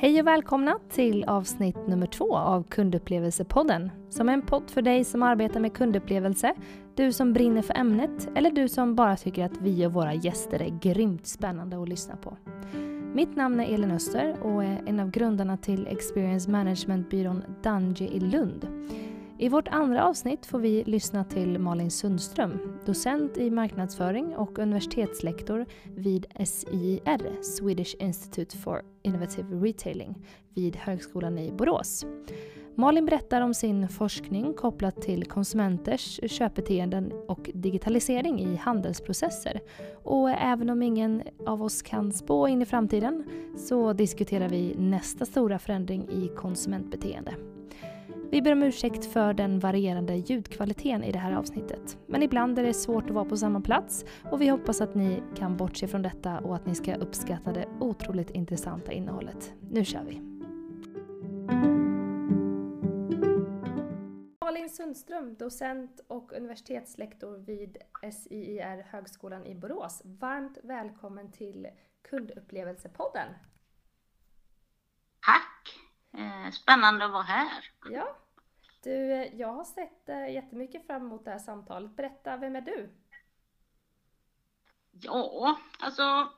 Hej och välkomna till avsnitt nummer två av Kundupplevelsepodden. Som är en podd för dig som arbetar med kundupplevelse, du som brinner för ämnet eller du som bara tycker att vi och våra gäster är grymt spännande att lyssna på. Mitt namn är Elin Öster och är en av grundarna till Experience Management-byrån Dange i Lund. I vårt andra avsnitt får vi lyssna till Malin Sundström, docent i marknadsföring och universitetslektor vid SIR, Swedish Institute for Innovative Retailing, vid Högskolan i Borås. Malin berättar om sin forskning kopplat till konsumenters köpbeteenden och digitalisering i handelsprocesser. Och även om ingen av oss kan spå in i framtiden så diskuterar vi nästa stora förändring i konsumentbeteende. Vi ber om ursäkt för den varierande ljudkvaliteten i det här avsnittet. Men ibland är det svårt att vara på samma plats och vi hoppas att ni kan bortse från detta och att ni ska uppskatta det otroligt intressanta innehållet. Nu kör vi! Malin Sundström, docent och universitetslektor vid SIIR Högskolan i Borås. Varmt välkommen till Kundupplevelsepodden. Eh, spännande att vara här. Ja. Du, jag har sett eh, jättemycket fram emot det här samtalet. Berätta, vem är du? Ja, alltså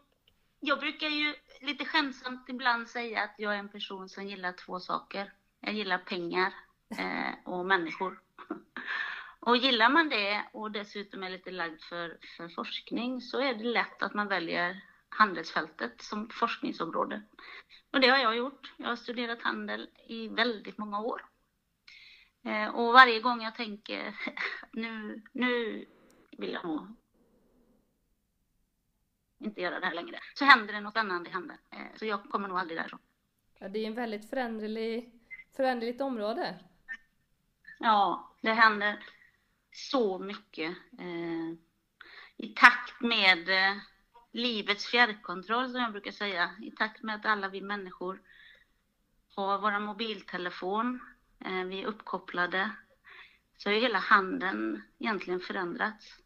jag brukar ju lite skämtsamt ibland säga att jag är en person som gillar två saker. Jag gillar pengar eh, och människor. Och gillar man det och dessutom är lite lagd för, för forskning så är det lätt att man väljer handelsfältet som forskningsområde. Och det har jag gjort. Jag har studerat handel i väldigt många år. Eh, och varje gång jag tänker nu, nu vill jag nog inte göra det här längre, så händer det något annat i handeln. Eh, så jag kommer nog aldrig därifrån. Ja, det är en väldigt föränderlig, föränderligt område. Ja, det händer så mycket eh, i takt med livets fjärrkontroll som jag brukar säga. I takt med att alla vi människor har våra mobiltelefon, eh, vi är uppkopplade, så har hela handeln egentligen förändrats.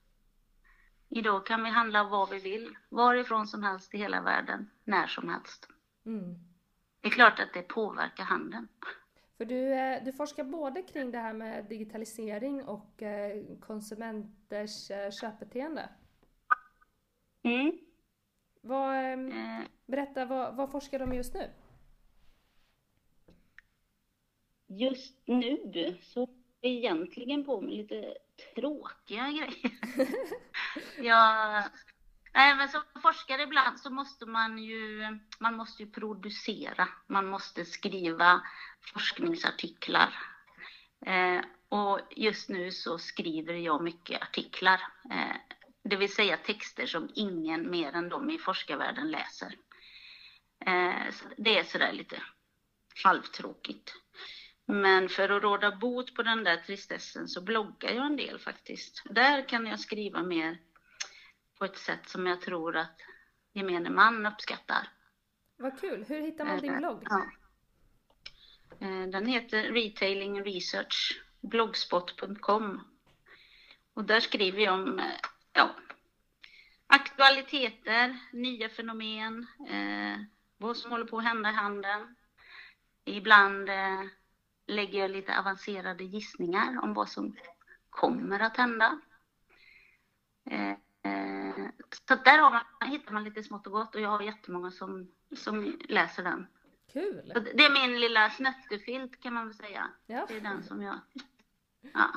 Idag kan vi handla var vi vill, varifrån som helst i hela världen, när som helst. Mm. Det är klart att det påverkar handeln. För du, eh, du forskar både kring det här med digitalisering och eh, konsumenters köpbeteende. Mm. Vad, ehm, eh, berätta, vad, vad forskar de just nu? Just nu så är jag egentligen på med lite tråkiga grejer. jag, nej, men som forskare ibland så måste man ju, man måste ju producera, man måste skriva forskningsartiklar. Eh, och just nu så skriver jag mycket artiklar. Eh, det vill säga texter som ingen mer än de i forskarvärlden läser. Eh, det är sådär lite halvtråkigt. Men för att råda bot på den där tristessen så bloggar jag en del faktiskt. Där kan jag skriva mer på ett sätt som jag tror att gemene man uppskattar. Vad kul! Hur hittar man din eh, blogg? Ja. Eh, den heter Retailing Research, blogspot.com. Och där skriver jag om ja, aktualiteter, nya fenomen, eh, vad som håller på att hända i handeln. Ibland eh, lägger jag lite avancerade gissningar om vad som kommer att hända. Eh, eh så där har man, hittar man lite smått och gott och jag har jättemånga som, som läser den. Kul! det är min lilla snöttefilt kan man väl säga. Ja. Det är den som jag... Ja.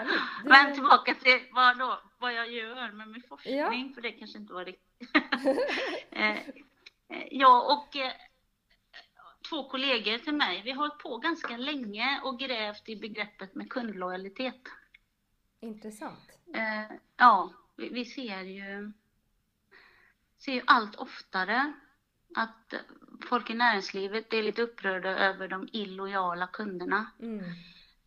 Du... Men tillbaka till vad, då, vad jag gör med min forskning, ja. för det kanske inte var riktigt. Eh, eh, jag och eh, två kollegor till mig, vi har hållit på ganska länge och grävt i begreppet med kundlojalitet. Intressant. Ja, vi ser ju, ser ju allt oftare att folk i näringslivet är lite upprörda över de illojala kunderna. Mm.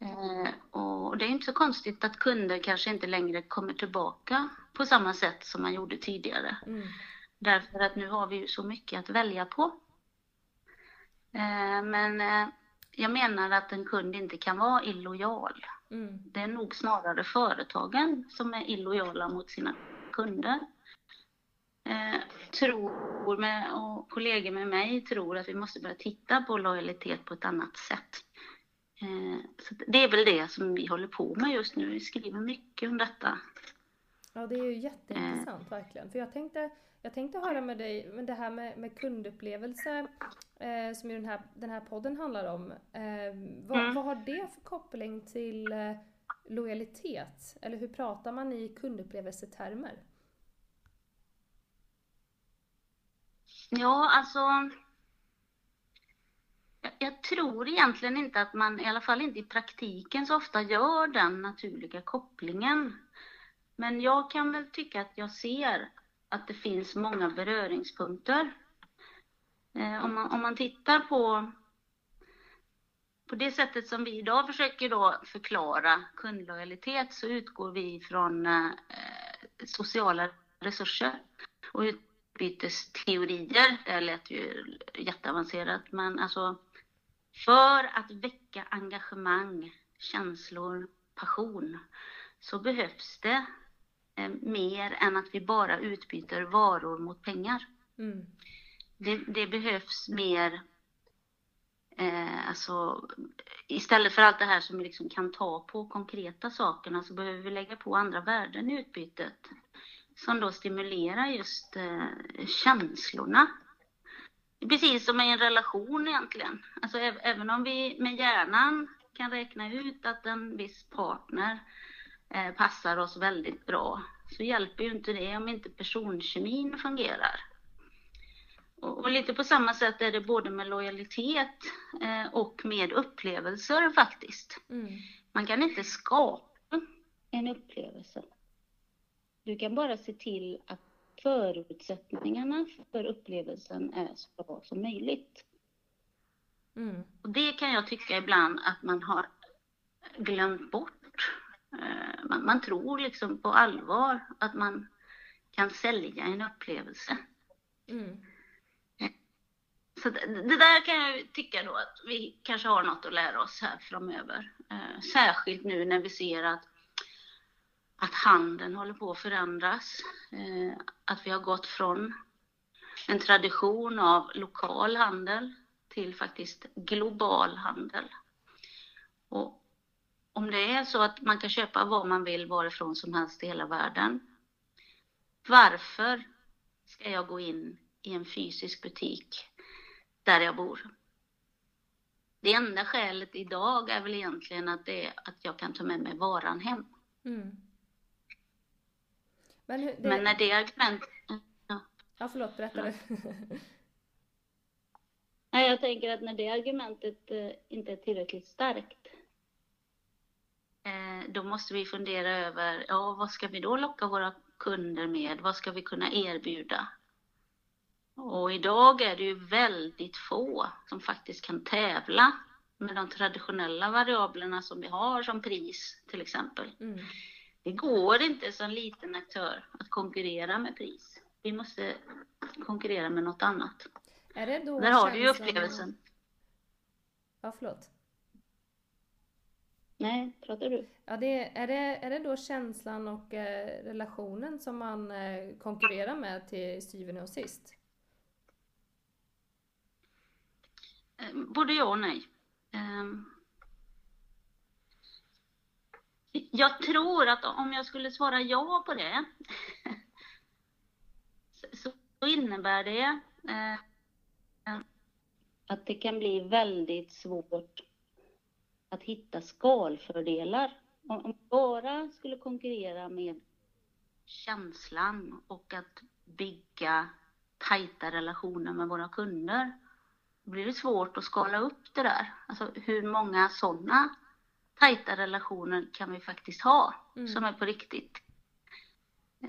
Eh, och det är inte så konstigt att kunder kanske inte längre kommer tillbaka på samma sätt som man gjorde tidigare. Mm. Därför att nu har vi ju så mycket att välja på. Eh, men eh, jag menar att en kund inte kan vara illojal. Mm. Det är nog snarare företagen som är illojala mot sina kunder. tror med, och kollegor med mig tror att vi måste börja titta på lojalitet på ett annat sätt. Eh, så det är väl det som vi håller på med just nu. Vi skriver mycket om detta. Ja, det är ju jätteintressant verkligen. För jag tänkte, jag tänkte höra med dig, men det här med, med kundupplevelse eh, som ju den här, den här podden handlar om. Eh, vad, mm. vad har det för koppling till eh, lojalitet? Eller hur pratar man i kundupplevelsetermer? Ja, alltså. Jag tror egentligen inte att man, i alla fall inte i praktiken, så ofta gör den naturliga kopplingen. Men jag kan väl tycka att jag ser att det finns många beröringspunkter. Eh, om, man, om man tittar på, på det sättet som vi idag försöker då förklara kundlojalitet så utgår vi från eh, sociala resurser och utbytesteorier. Det lät ju jätteavancerat, men alltså för att väcka engagemang, känslor, passion så behövs det eh, mer än att vi bara utbyter varor mot pengar. Mm. Det, det, behövs mer, eh, alltså istället för allt det här som vi liksom kan ta på konkreta sakerna så behöver vi lägga på andra värden i utbytet som då stimulerar just eh, känslorna. Precis som i en relation egentligen. Alltså även om vi med hjärnan kan räkna ut att en viss partner eh, passar oss väldigt bra så hjälper ju inte det om inte personkemin fungerar. Och, och lite på samma sätt är det både med lojalitet eh, och med upplevelser faktiskt. Mm. Man kan inte skapa en upplevelse. Du kan bara se till att förutsättningarna för upplevelsen är så bra som möjligt. Mm. Och det kan jag tycka ibland att man har glömt bort. Eh, man, man, tror liksom på allvar att man kan sälja en upplevelse. Mm. Så det, det, där kan jag tycka då att vi kanske har något att lära oss här framöver. Eh, särskilt nu när vi ser att att handeln håller på att förändras. Eh, att vi har gått från en tradition av lokal handel till faktiskt global handel. Och om det är så att man kan köpa vad man vill varifrån som helst i hela världen. Varför ska jag gå in i en fysisk butik där jag bor? Det enda skälet idag är väl egentligen att, det är att jag kan ta med mig varan hem. Mm. Men, hur, det... Men när det argumentet... Ja. ja, förlåt, berätta du. Nej, jag tänker att när det argumentet eh, inte är tillräckligt starkt, eh, då måste vi fundera över, ja, vad ska vi då locka våra kunder med? Vad ska vi kunna erbjuda? Och idag är det ju väldigt få som faktiskt kan tävla med de traditionella variablerna som vi har som pris till exempel. Mm. Det går inte som liten aktör att konkurrera med pris. Vi måste konkurrera med något annat. Är det då Där har du ju upplevelsen. Ja, förlåt. Nej, pratar du? Ja, det, är, det, är det då känslan och eh, relationen som man eh, konkurrerar med till syvende och sist? Eh, både ja och nej. Um, jag tror att om jag skulle svara ja på det så innebär det eh, att det kan bli väldigt svårt att hitta skalfördelar. Om man bara skulle konkurrera med känslan och att bygga tajta relationer med våra kunder, då blir det svårt att skala upp det där. Alltså hur många sådana tajta relationer kan vi faktiskt ha mm. som är på riktigt.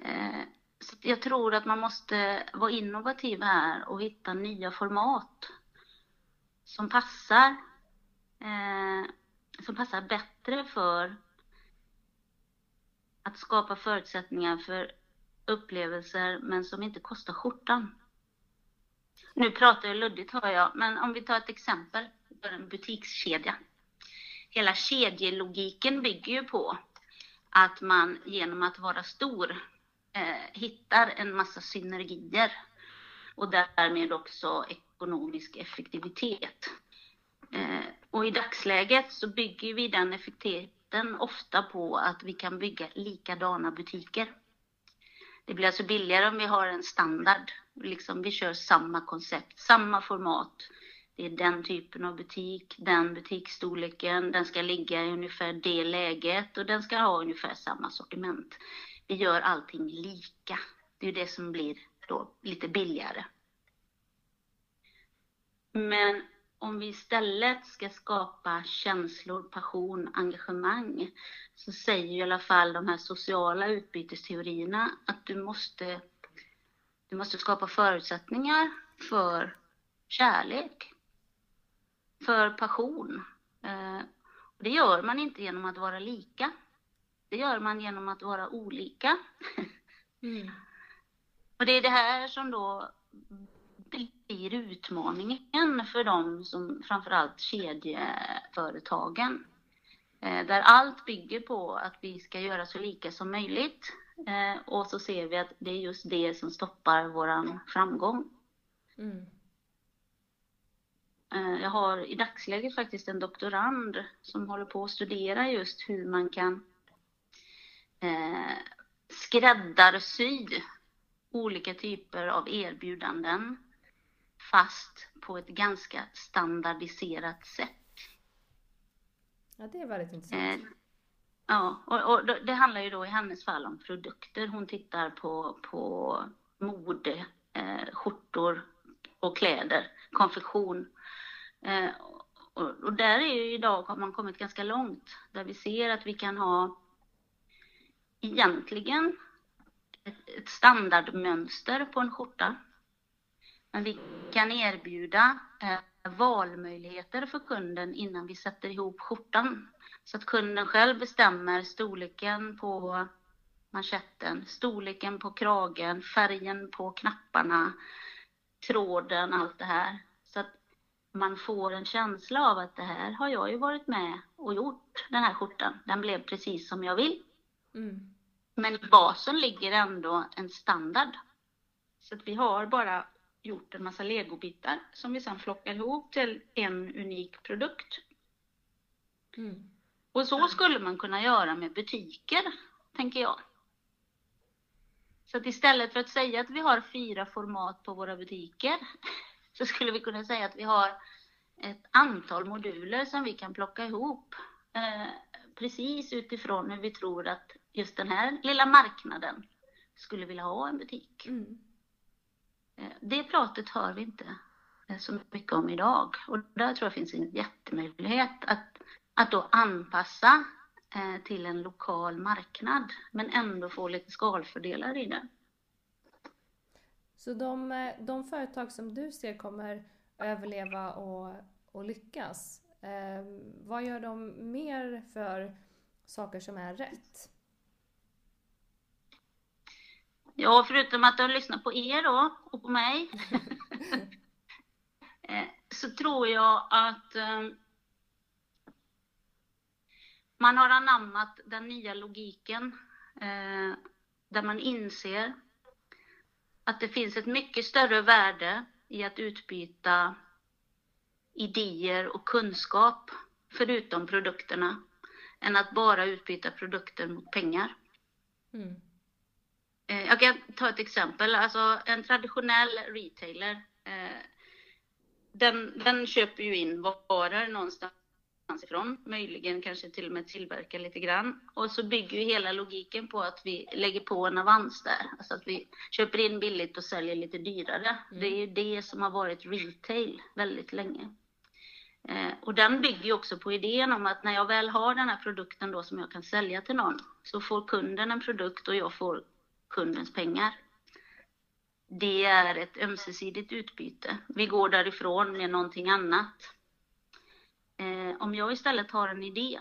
Eh, så jag tror att man måste vara innovativ här och hitta nya format som passar, eh, som passar bättre för att skapa förutsättningar för upplevelser men som inte kostar skjortan. Nu pratar jag luddigt hör jag, men om vi tar ett exempel för en butikskedja hela kedjelogiken bygger ju på att man genom att vara stor eh, hittar en massa synergier och därmed också ekonomisk effektivitet. Eh, och i dagsläget så bygger vi den effektiviteten ofta på att vi kan bygga likadana butiker. Det blir alltså billigare om vi har en standard, liksom vi kör samma koncept, samma format. Det är den typen av butik, den butiksstorleken, den ska ligga i ungefär det läget och den ska ha ungefär samma sortiment. Vi gör allting lika. Det är det som blir då lite billigare. Men om vi istället ska skapa känslor, passion, engagemang så säger i alla fall de här sociala utbytesteorierna att du måste, du måste skapa förutsättningar för kärlek, för passion. Eh, det gör man inte genom att vara lika. Det gör man genom att vara olika. Mm. Och det är det här som då blir utmaningen för dem som framförallt kedjeföretagen. Eh, där allt bygger på att vi ska göra så lika som möjligt. Eh, och så ser vi att det är just det som stoppar våran framgång. Mm. Eh, jag har i dagsläget faktiskt en doktorand som håller på att studera just hur man kan skräddarsy olika typer av erbjudanden fast på ett ganska standardiserat sätt. Ja, det är väldigt intressant. Eh, ja, och, och, det handlar ju då i hennes fall om produkter. Hon tittar på, på mode, eh, skjortor och kläder, konfektion. Eh, och, och, där är ju idag har man kommit ganska långt, där vi ser att vi kan ha egentligen ett, ett standardmönster på en skjorta men vi kan erbjuda eh, valmöjligheter för kunden innan vi sätter ihop skjortan. Så att kunden själv bestämmer storleken på manschetten, storleken på kragen, färgen på knapparna, tråden, allt det här. Man får en känsla av att det här har jag ju varit med och gjort, den här skjortan. Den blev precis som jag vill. Mm. Men i basen ligger ändå en standard. Så att vi har bara gjort en massa legobitar som vi sedan flockar ihop till en unik produkt. Mm. Och så skulle man kunna göra med butiker, tänker jag. Så att istället för att säga att vi har fyra format på våra butiker så skulle vi kunna säga att vi har ett antal moduler som vi kan plocka ihop eh, precis utifrån hur vi tror att just den här lilla marknaden skulle vilja ha en butik. Mm. Eh, det pratet hör vi inte eh, så mycket om idag och där tror jag finns en jättemöjlighet att, att då anpassa eh, till en lokal marknad men ändå få lite skalfördelar i det. Så de, de företag som du ser kommer överleva och, och lyckas, eh, vad gör de mer för saker som är rätt? Ja, förutom att jag lyssnar på er då och på mig. Eh, så tror jag att eh, man har anammat den nya logiken eh, där man inser att det finns ett mycket större värde i att utbyta idéer och kunskap förutom produkterna än att bara utbyta produkter mot pengar. Mm. Eh, jag kan ta ett exempel, alltså en traditionell retailer, eh, den, den köper ju in varor någonstans ifrån, möjligen kanske till och med tillverkar lite grann. Och så bygger ju hela logiken på att vi lägger på en avans där, alltså att vi köper in billigt och säljer lite dyrare. Mm. Det är ju det som har varit retail väldigt länge. Eh, och den bygger ju också på idén om att när jag väl har den här produkten då som jag kan sälja till någon, så får kunden en produkt och jag får kundens pengar. Det är ett ömsesidigt utbyte. Vi går därifrån med någonting annat. Om jag istället har en idé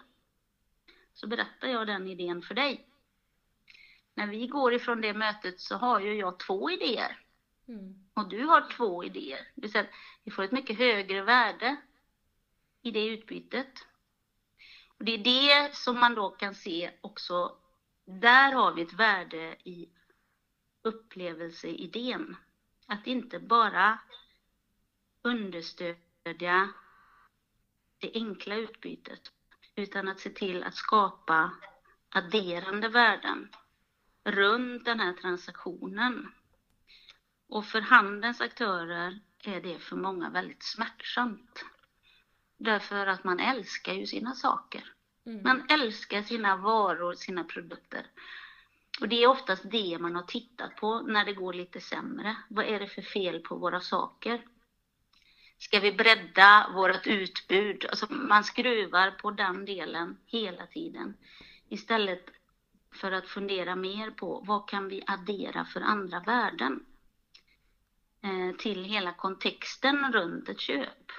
så berättar jag den idén för dig. När vi går ifrån det mötet så har ju jag två idéer. Mm. Och du har två idéer. Det vill säga vi får ett mycket högre värde i det utbytet. Och det är det som man då kan se också. Där har vi ett värde i upplevelseidén. att inte bara understödja det enkla utbytet, utan att se till att skapa adderande värden runt den här transaktionen. Och för handelns aktörer är det för många väldigt smärtsamt. Därför att man älskar ju sina saker. Mm. Man älskar sina varor, sina produkter. Och det är oftast det man har tittat på när det går lite sämre. Vad är det för fel på våra saker? Ska vi bredda vårt utbud? Alltså man skruvar på den delen hela tiden. Istället för att fundera mer på vad kan vi addera för andra värden eh, till hela kontexten runt ett köp.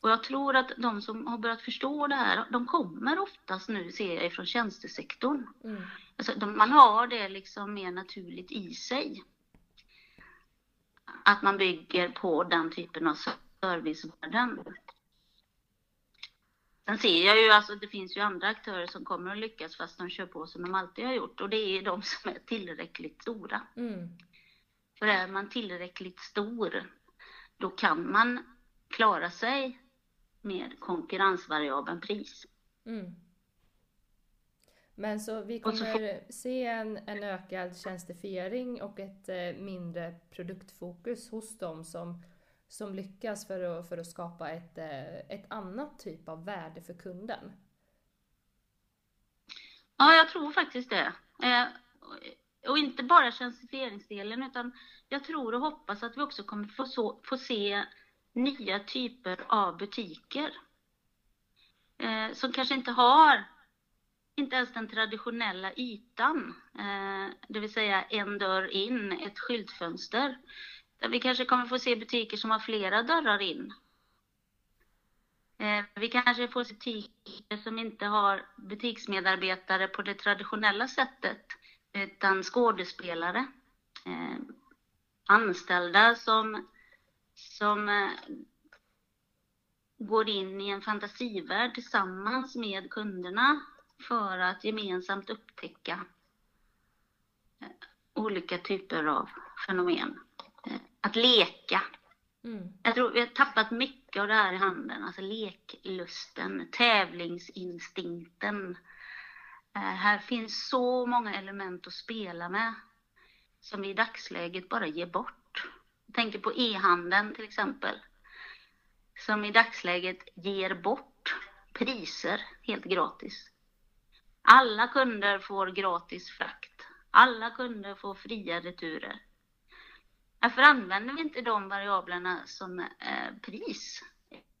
Och jag tror att de som har börjat förstå det här, de kommer oftast nu, ser jag, från tjänstesektorn. Mm. Alltså, de, man har det liksom mer naturligt i sig. Att man bygger på den typen av servicevärden. Sen ser jag ju, alltså det finns ju andra aktörer som kommer att lyckas fast de kör på som de alltid har gjort och det är de som är tillräckligt stora. Mm. För är man tillräckligt stor, då kan man klara sig med konkurrensvariabeln pris. Mm. Men så vi kommer se en, en ökad tjänstifiering och ett eh, mindre produktfokus hos dem som, som lyckas för att, för att skapa ett, eh, ett annat typ av värde för kunden. Ja, jag tror faktiskt det. Eh, och inte bara tjänstifieringsdelen utan jag tror och hoppas att vi också kommer få, så, få se nya typer av butiker som kanske inte har inte ens den traditionella ytan, eh, det vill säga en dörr in, ett skyltfönster. Där vi kanske kommer få se butiker som har flera dörrar in. Eh, vi kanske får se butiker som inte har butiksmedarbetare på det traditionella sättet, utan skådespelare. Eh, anställda som som eh, går in i en fantasivärld tillsammans med kunderna för att gemensamt upptäcka eh, olika typer av fenomen. Eh, att leka. Mm. Jag tror vi har tappat mycket av det här i handeln, alltså leklusten, tävlingsinstinkten. Här finns så många element att spela med som vi i dagsläget bara ger bort. Jag tänker på e-handeln till exempel, som i dagsläget ger bort priser helt gratis. Alla kunder får gratis frakt. Alla kunder får fria returer. Varför använder vi inte de variablerna som eh, pris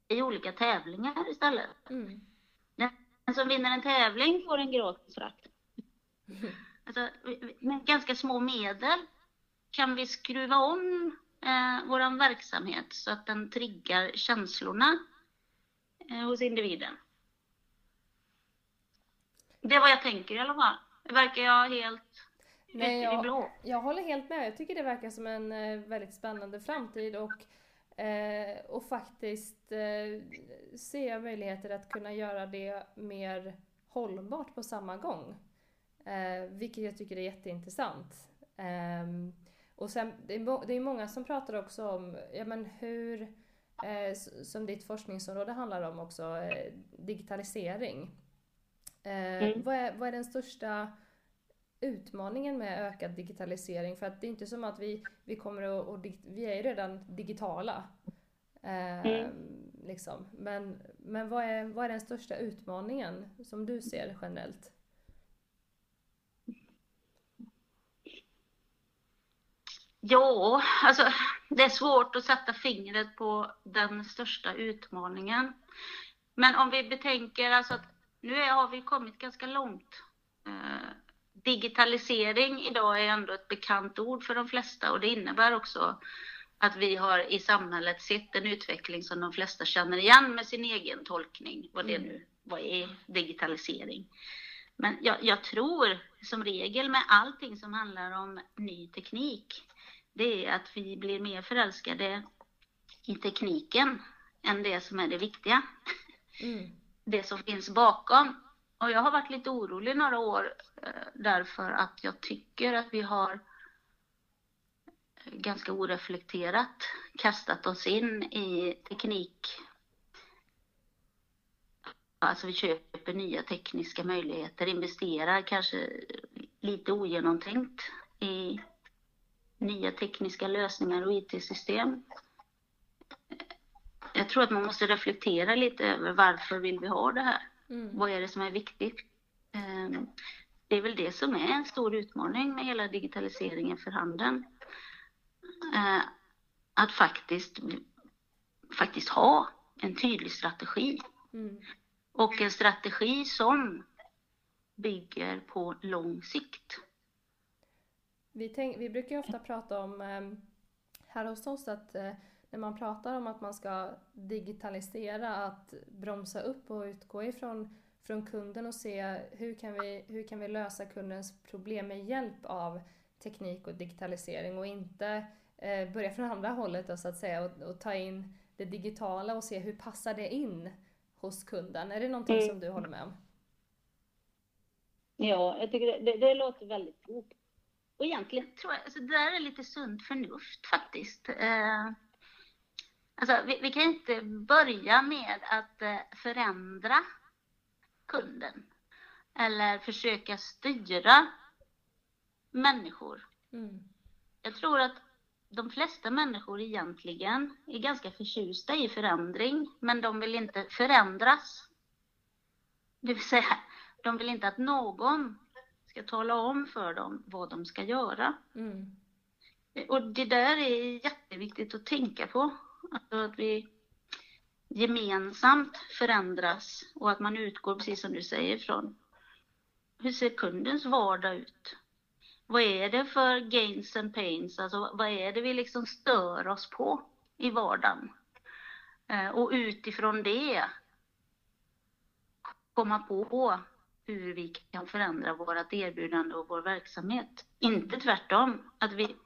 i olika tävlingar istället? Mm. Den som vinner en tävling får en gratis frakt. Alltså, med ganska små medel kan vi skruva om eh, vår verksamhet så att den triggar känslorna eh, hos individen. Det är vad jag tänker i alla fall. Verkar jag helt Nej, jag, blå. jag håller helt med. Jag tycker det verkar som en eh, väldigt spännande framtid och, eh, och faktiskt eh, ser jag möjligheter att kunna göra det mer hållbart på samma gång. Eh, vilket jag tycker är jätteintressant. Um, och sen, det är, det är många som pratar också om ja, men hur, eh, som ditt forskningsområde handlar om också, eh, digitalisering. Eh, mm. vad, är, vad är den största utmaningen med ökad digitalisering? För att det är inte som att vi, vi kommer att, och, vi är ju redan digitala. Eh, mm. liksom. Men, men vad, är, vad är den största utmaningen som du ser generellt? Ja, alltså det är svårt att sätta fingret på den största utmaningen. Men om vi betänker alltså att nu har vi kommit ganska långt. Eh, digitalisering idag är ändå ett bekant ord för de flesta och det innebär också att vi har i samhället sett en utveckling som de flesta känner igen med sin egen tolkning. Vad det mm. nu vad är digitalisering? Men jag, jag tror som regel med allting som handlar om ny teknik det är att vi blir mer förälskade i tekniken än det som är det viktiga. Mm. Det som finns bakom. Och jag har varit lite orolig några år eh, därför att jag tycker att vi har eh, ganska oreflekterat kastat oss in i teknik. Alltså vi köper nya tekniska möjligheter, investerar kanske lite ogenomtänkt i nya tekniska lösningar och IT-system. Jag tror att man måste reflektera lite över varför vill vi ha det här? Mm. Vad är det som är viktigt? Ehm, det är väl det som är en stor utmaning med hela digitaliseringen för handeln. Eh, att faktiskt, faktiskt ha en tydlig strategi. Mm. Och en strategi som bygger på lång sikt. Vi, tänk, vi brukar ofta prata om eh, här hos oss att eh, när man pratar om att man ska digitalisera, att bromsa upp och utgå ifrån från kunden och se hur kan, vi, hur kan vi lösa kundens problem med hjälp av teknik och digitalisering och inte eh, börja från andra hållet då, så att säga och, och, ta in det digitala och se hur passar det in hos kunden. Är det någonting mm. som du håller med om? Ja, jag tycker det, det, det låter väldigt klokt. Och egentligen tror jag, alltså det där är lite sunt förnuft faktiskt. Eh, alltså vi, vi, kan inte börja med att eh, förändra kunden eller försöka styra människor. Mm. Jag tror att de flesta människor egentligen är ganska förtjusta i förändring, men de vill inte förändras. Det vill säga, de vill inte att någon ska tala om för dem vad de ska göra. Mm. Och det där är jätteviktigt att tänka på. Alltså att vi gemensamt förändras och att man utgår, precis som du säger, från hur ser kundens vardag ut? Vad är det för gains and pains? Alltså vad är det vi liksom stör oss på i vardagen? Eh, och utifrån det komma på hur vi kan förändra vårt erbjudande och vår verksamhet. Inte tvärtom, att vi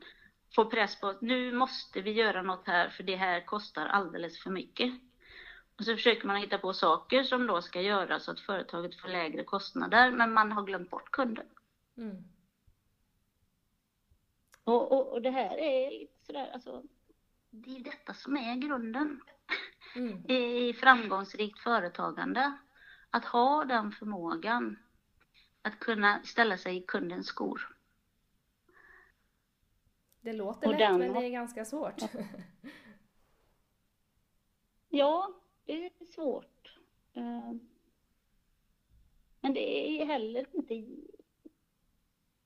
får press på att nu måste vi göra något här för det här kostar alldeles för mycket. Och så försöker man hitta på saker som då ska göras så att företaget får lägre kostnader, men man har glömt bort kunden. Mm. Och, och, och, det här är lite sådär, alltså, det är detta som är grunden mm. i framgångsrikt företagande. Att ha den förmågan att kunna ställa sig i kundens skor. Det låter lätt, men det är ganska svårt. ja, det är svårt. Eh, men det är heller inte...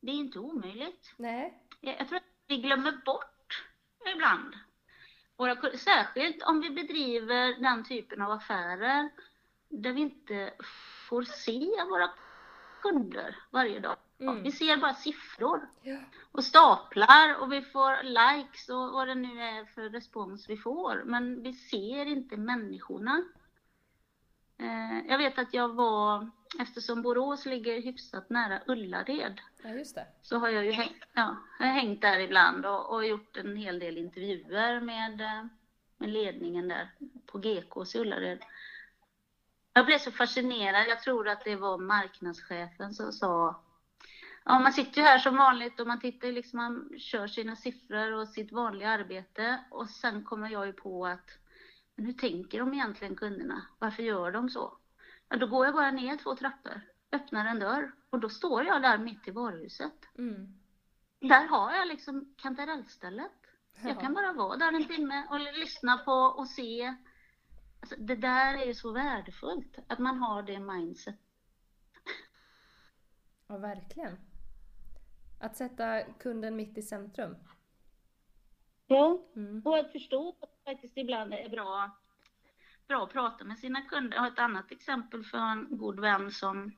Det är inte omöjligt. Nej. Jag tror att vi glömmer bort ibland. Våra, särskilt om vi bedriver den typen av affärer där vi inte får se våra kunder varje dag. Mm. Vi ser bara siffror och staplar och vi får likes och vad det nu är för respons vi får. Men vi ser inte människorna. Eh, jag vet att jag var, eftersom Borås ligger hyfsat nära Ullared, ja, så har jag ju hängt, ja, jag hängt där ibland och, och, gjort en hel del intervjuer med, eh, med ledningen där på GKs i Ullared. Jag blev så fascinerad. Jag tror att det var marknadschefen som sa Ja, man sitter ju här som vanligt och man tittar liksom, man kör sina siffror och sitt vanliga arbete och sen kommer jag ju på att men hur tänker de egentligen kunderna? Varför gör de så? Ja, då går jag bara ner två trappor, öppnar en dörr och då står jag där mitt i varuhuset. Mm. Där har jag liksom kantarellstället. Jag kan bara vara där en timme och lyssna på och se Alltså, det där är ju så värdefullt, att man har det mindset. Ja, verkligen. Att sätta kunden mitt i centrum. Ja, mm. och att förstå att det faktiskt ibland är bra, bra att prata med sina kunder. Jag har ett annat exempel för en god vän som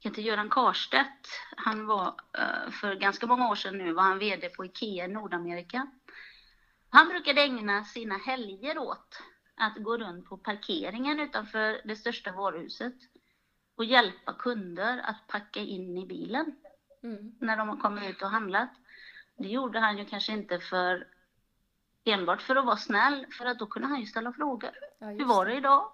heter Göran Karstedt. Han var eh, för ganska många år sedan nu var han VD på IKEA i Nordamerika. Han brukade ägna sina helger åt att gå runt på parkeringen utanför det största varuhuset och hjälpa kunder att packa in i bilen mm. när de har kommit ut och handlat. Det gjorde han ju kanske inte för enbart för att vara snäll, för att då kunde han ju ställa frågor. Ja, Hur var det idag?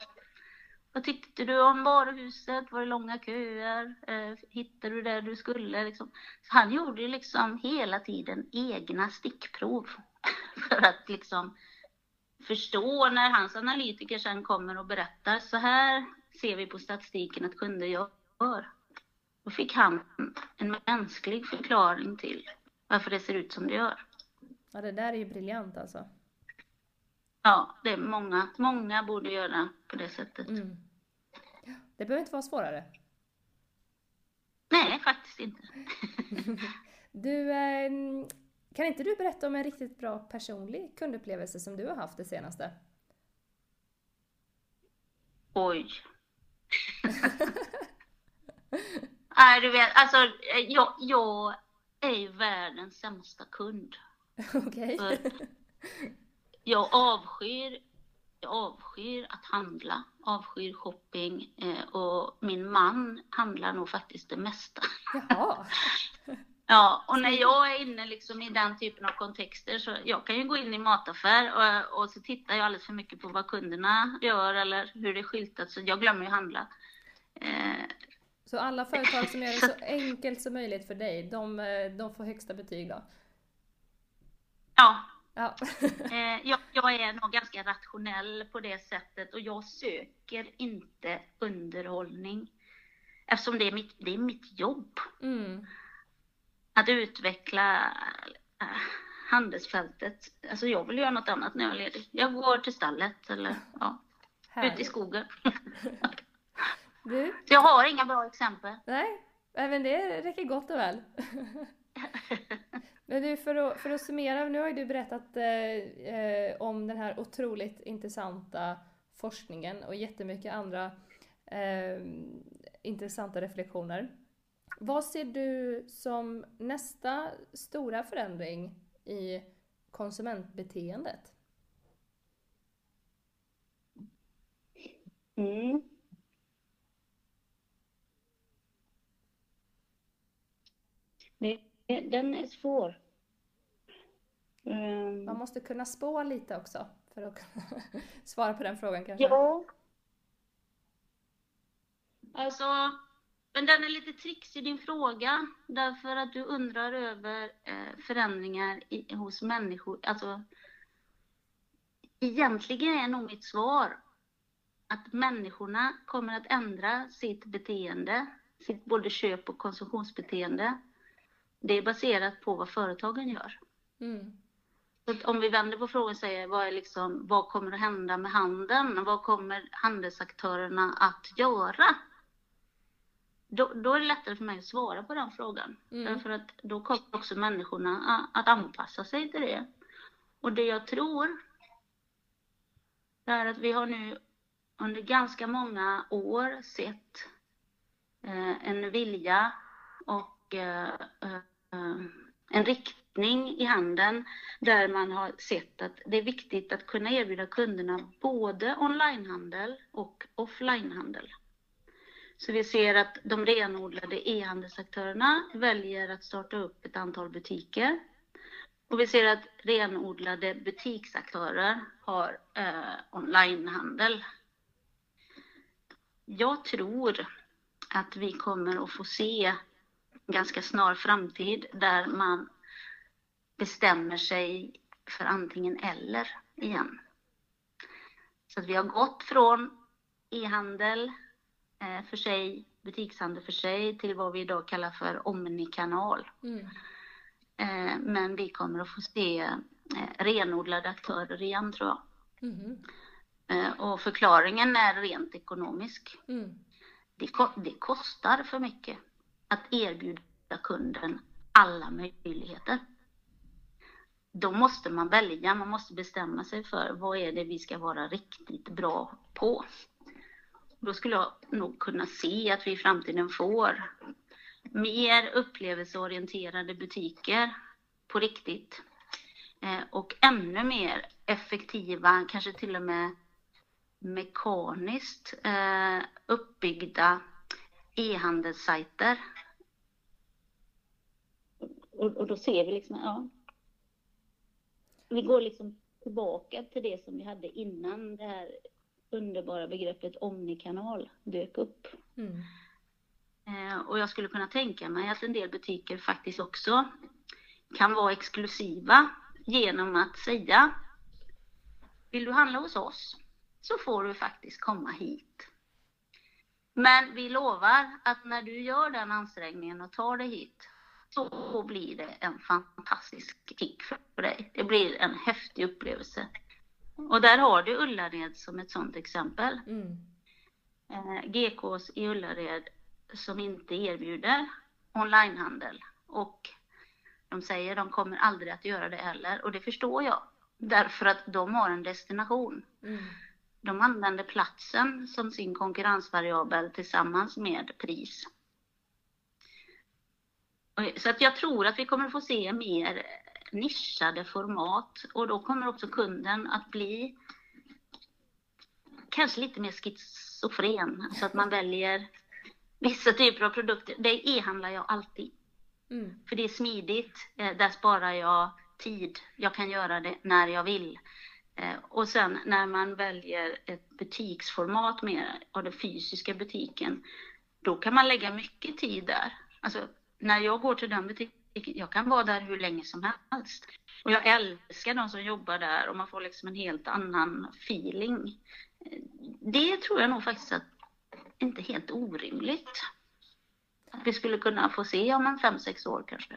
vad tyckte du om varuhuset? Var det långa köer? Eh, hittade du det du skulle? Liksom. Så han gjorde ju liksom hela tiden egna stickprov för att liksom förstå när hans analytiker sen kommer och berättar så här ser vi på statistiken att kunder gör. Då fick han en mänsklig förklaring till varför det ser ut som det gör. Ja, det där är ju briljant alltså. Ja, det är många, många borde göra på det sättet. Mm. Det behöver inte vara svårare. Nej, faktiskt inte. du, eh, kan inte du berätta om en riktigt bra personlig kundupplevelse som du har haft det senaste? Oj. Nej, du vet, alltså jag, jag är ju världens sämsta kund. Okej. Okay. jag avskyr, jag avskyr att handla, avskyr shopping eh, och min man handlar nog faktiskt det mesta. Jaha. Ja, och när jag är inne liksom i den typen av kontexter så jag kan ju gå in i mataffär och, och så tittar jag alldeles för mycket på vad kunderna gör eller hur det är skyltat så jag glömmer ju handla. Eh. Så alla företag som gör det så enkelt som möjligt för dig, de, eh, de får högsta betyg då? Ja. ja. eh, jag, jag är nog ganska rationell på det sättet och jag söker inte underhållning eftersom det är mitt, det är mitt jobb. Mm att utveckla äh, handelsfältet. Alltså jag vill göra något annat när jag är ledig. Jag går till stallet eller ja, ut i skogen. Du? Så jag har inga bra exempel. Nej, även det räcker gott och väl. Men du, för att, för att summera, nu har ju du berättat eh, eh, om den här otroligt intressanta forskningen och jättemycket andra eh, intressanta reflektioner. Vad ser du som nästa stora förändring i konsumentbeteendet? Mm. Den är svår. Um... Man måste kunna spå lite också för att svara på den frågan kanske. Ja. Alltså, men den är lite trixig din fråga, därför att du undrar över eh, förändringar i, hos människor. Alltså, egentligen är nog mitt svar att människorna kommer att ändra sitt beteende, sitt både köp och konsumtionsbeteende. Det är baserat på vad företagen gör. Mm. Så om vi vänder på frågan och säger vad, är liksom, vad kommer att hända med handeln? Vad kommer handelsaktörerna att göra? Då, då, är det lättare för mig att svara på den frågan. Mm. Därför att då kommer också människorna att anpassa sig till det. Och det jag tror är att vi har nu under ganska många år sett eh, en vilja och eh, eh, en riktning i handeln där man har sett att det är viktigt att kunna erbjuda kunderna både onlinehandel och offlinehandel. Så vi ser att de renodlade e-handelsaktörerna väljer att starta upp ett antal butiker. Och vi ser att renodlade butiksaktörer har eh, onlinehandel. Jag tror att vi kommer att få se en ganska snar framtid där man bestämmer sig för antingen eller igen. Så att vi har gått från e-handel för sig, butikshandel för sig, till vad vi idag kallar för omnikanal. Mm. Eh, men vi kommer att få se eh, renodlade aktörer igen tror jag. Mm. Och förklaringen är rent ekonomisk. Mm. Det, det kostar för mycket att erbjuda kunden alla möjligheter. Då måste man välja, man måste bestämma sig för vad är det vi ska vara riktigt bra på. Då skulle jag nog kunna se att vi i framtiden får mer upplevelseorienterade butiker på riktigt. Eh, och ännu mer effektiva, kanske till och med mekaniskt eh, uppbyggda e-handelssajter. Och, och, då ser vi liksom, ja. Vi går liksom tillbaka till det som vi hade innan det här underbara begreppet omnikanal dök upp. Mm. Eh, och jag skulle kunna tänka mig att en del butiker faktiskt också kan vara exklusiva genom att säga Vill du handla hos oss så får du faktiskt komma hit. Men vi lovar att när du gör den ansträngningen och tar dig hit så blir det en fantastisk kick för dig. Det blir en häftig upplevelse. Och där har du Ullared som ett sådant exempel. Mm. Eh, GKs i Ullared som inte erbjuder onlinehandel och de säger de kommer aldrig att göra det heller och det förstår jag därför att de har en destination. Mm. De använder platsen som sin konkurrensvariabel tillsammans med pris. Så att jag tror att vi kommer få se mer nischade format och då kommer också kunden att bli kanske lite mer schizofren så att man väljer vissa typer av produkter. Det e-handlar jag alltid Mm. för det är smidigt. Eh, Där sparar jag tid. Jag kan göra det när jag vill. Eh, Och sen när man väljer ett butiksformat mer av den fysiska butiken, då kan man lägga mycket tid där. Alltså, när jag går till den butiken, jag kan vara där hur länge som helst. Och jag älskar de som jobbar där och man får liksom en helt annan feeling. Det tror jag nog faktiskt att inte är helt orimligt. Att vi skulle kunna få se om en fem, sex år kanske.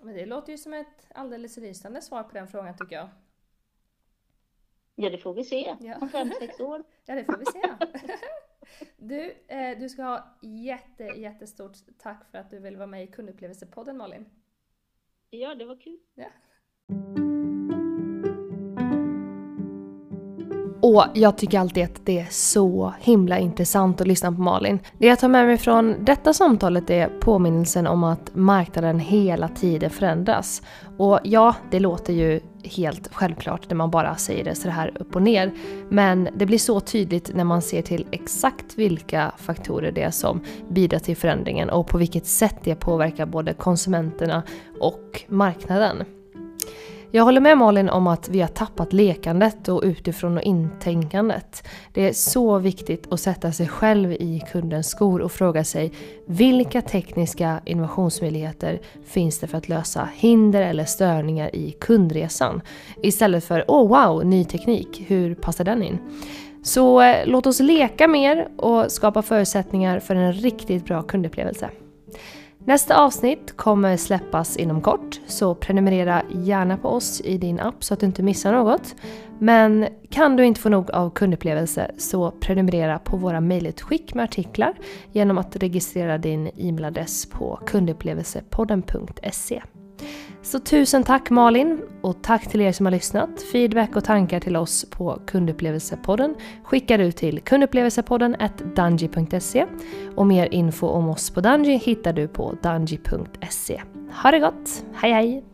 Men det låter ju som ett alldeles lysande svar på den frågan tycker jag. Ja, det får vi se Ja. om fem, sex år. Ja, det får vi se. Du, eh, du ska ha jätte, jättestort tack för att du ville vara med i kundupplevelsepodden Malin. Ja, det var kul. Och jag tycker alltid att det är så himla intressant att lyssna på Malin. Det jag tar med mig från detta samtalet är påminnelsen om att marknaden hela tiden förändras. Och ja, det låter ju helt självklart när man bara säger det så här upp och ner. Men det blir så tydligt när man ser till exakt vilka faktorer det är som bidrar till förändringen och på vilket sätt det påverkar både konsumenterna och marknaden. Jag håller med Malin om att vi har tappat lekandet och utifrån och intänkandet. Det är så viktigt att sätta sig själv i kundens skor och fråga sig vilka tekniska innovationsmöjligheter finns det för att lösa hinder eller störningar i kundresan? Istället för åh oh, wow, ny teknik, hur passar den in? Så eh, låt oss leka mer och skapa förutsättningar för en riktigt bra kundupplevelse. Nästa avsnitt kommer släppas inom kort, så prenumerera gärna på oss i din app så att du inte missar något. Men kan du inte få nog av kundupplevelse så prenumerera på våra mejlutskick med artiklar genom att registrera din e-mailadress på kundupplevelsepodden.se. Så tusen tack Malin och tack till er som har lyssnat. Feedback och tankar till oss på kundupplevelsepodden skickar du till kundupplevelsepodden dungy.se och mer info om oss på Dungy hittar du på dungy.se. Ha det gott! Hej hej!